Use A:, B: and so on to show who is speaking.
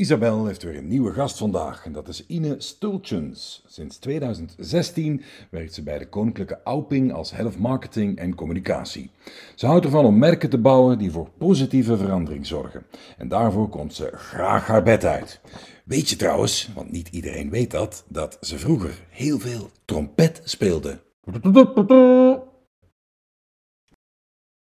A: Isabel heeft weer een nieuwe gast vandaag en dat is Ine Stultjens. Sinds 2016 werkt ze bij de Koninklijke Auping als Head of Marketing en Communicatie. Ze houdt ervan om merken te bouwen die voor positieve verandering zorgen. En daarvoor komt ze graag haar bed uit. Weet je trouwens, want niet iedereen weet dat, dat ze vroeger heel veel trompet speelde.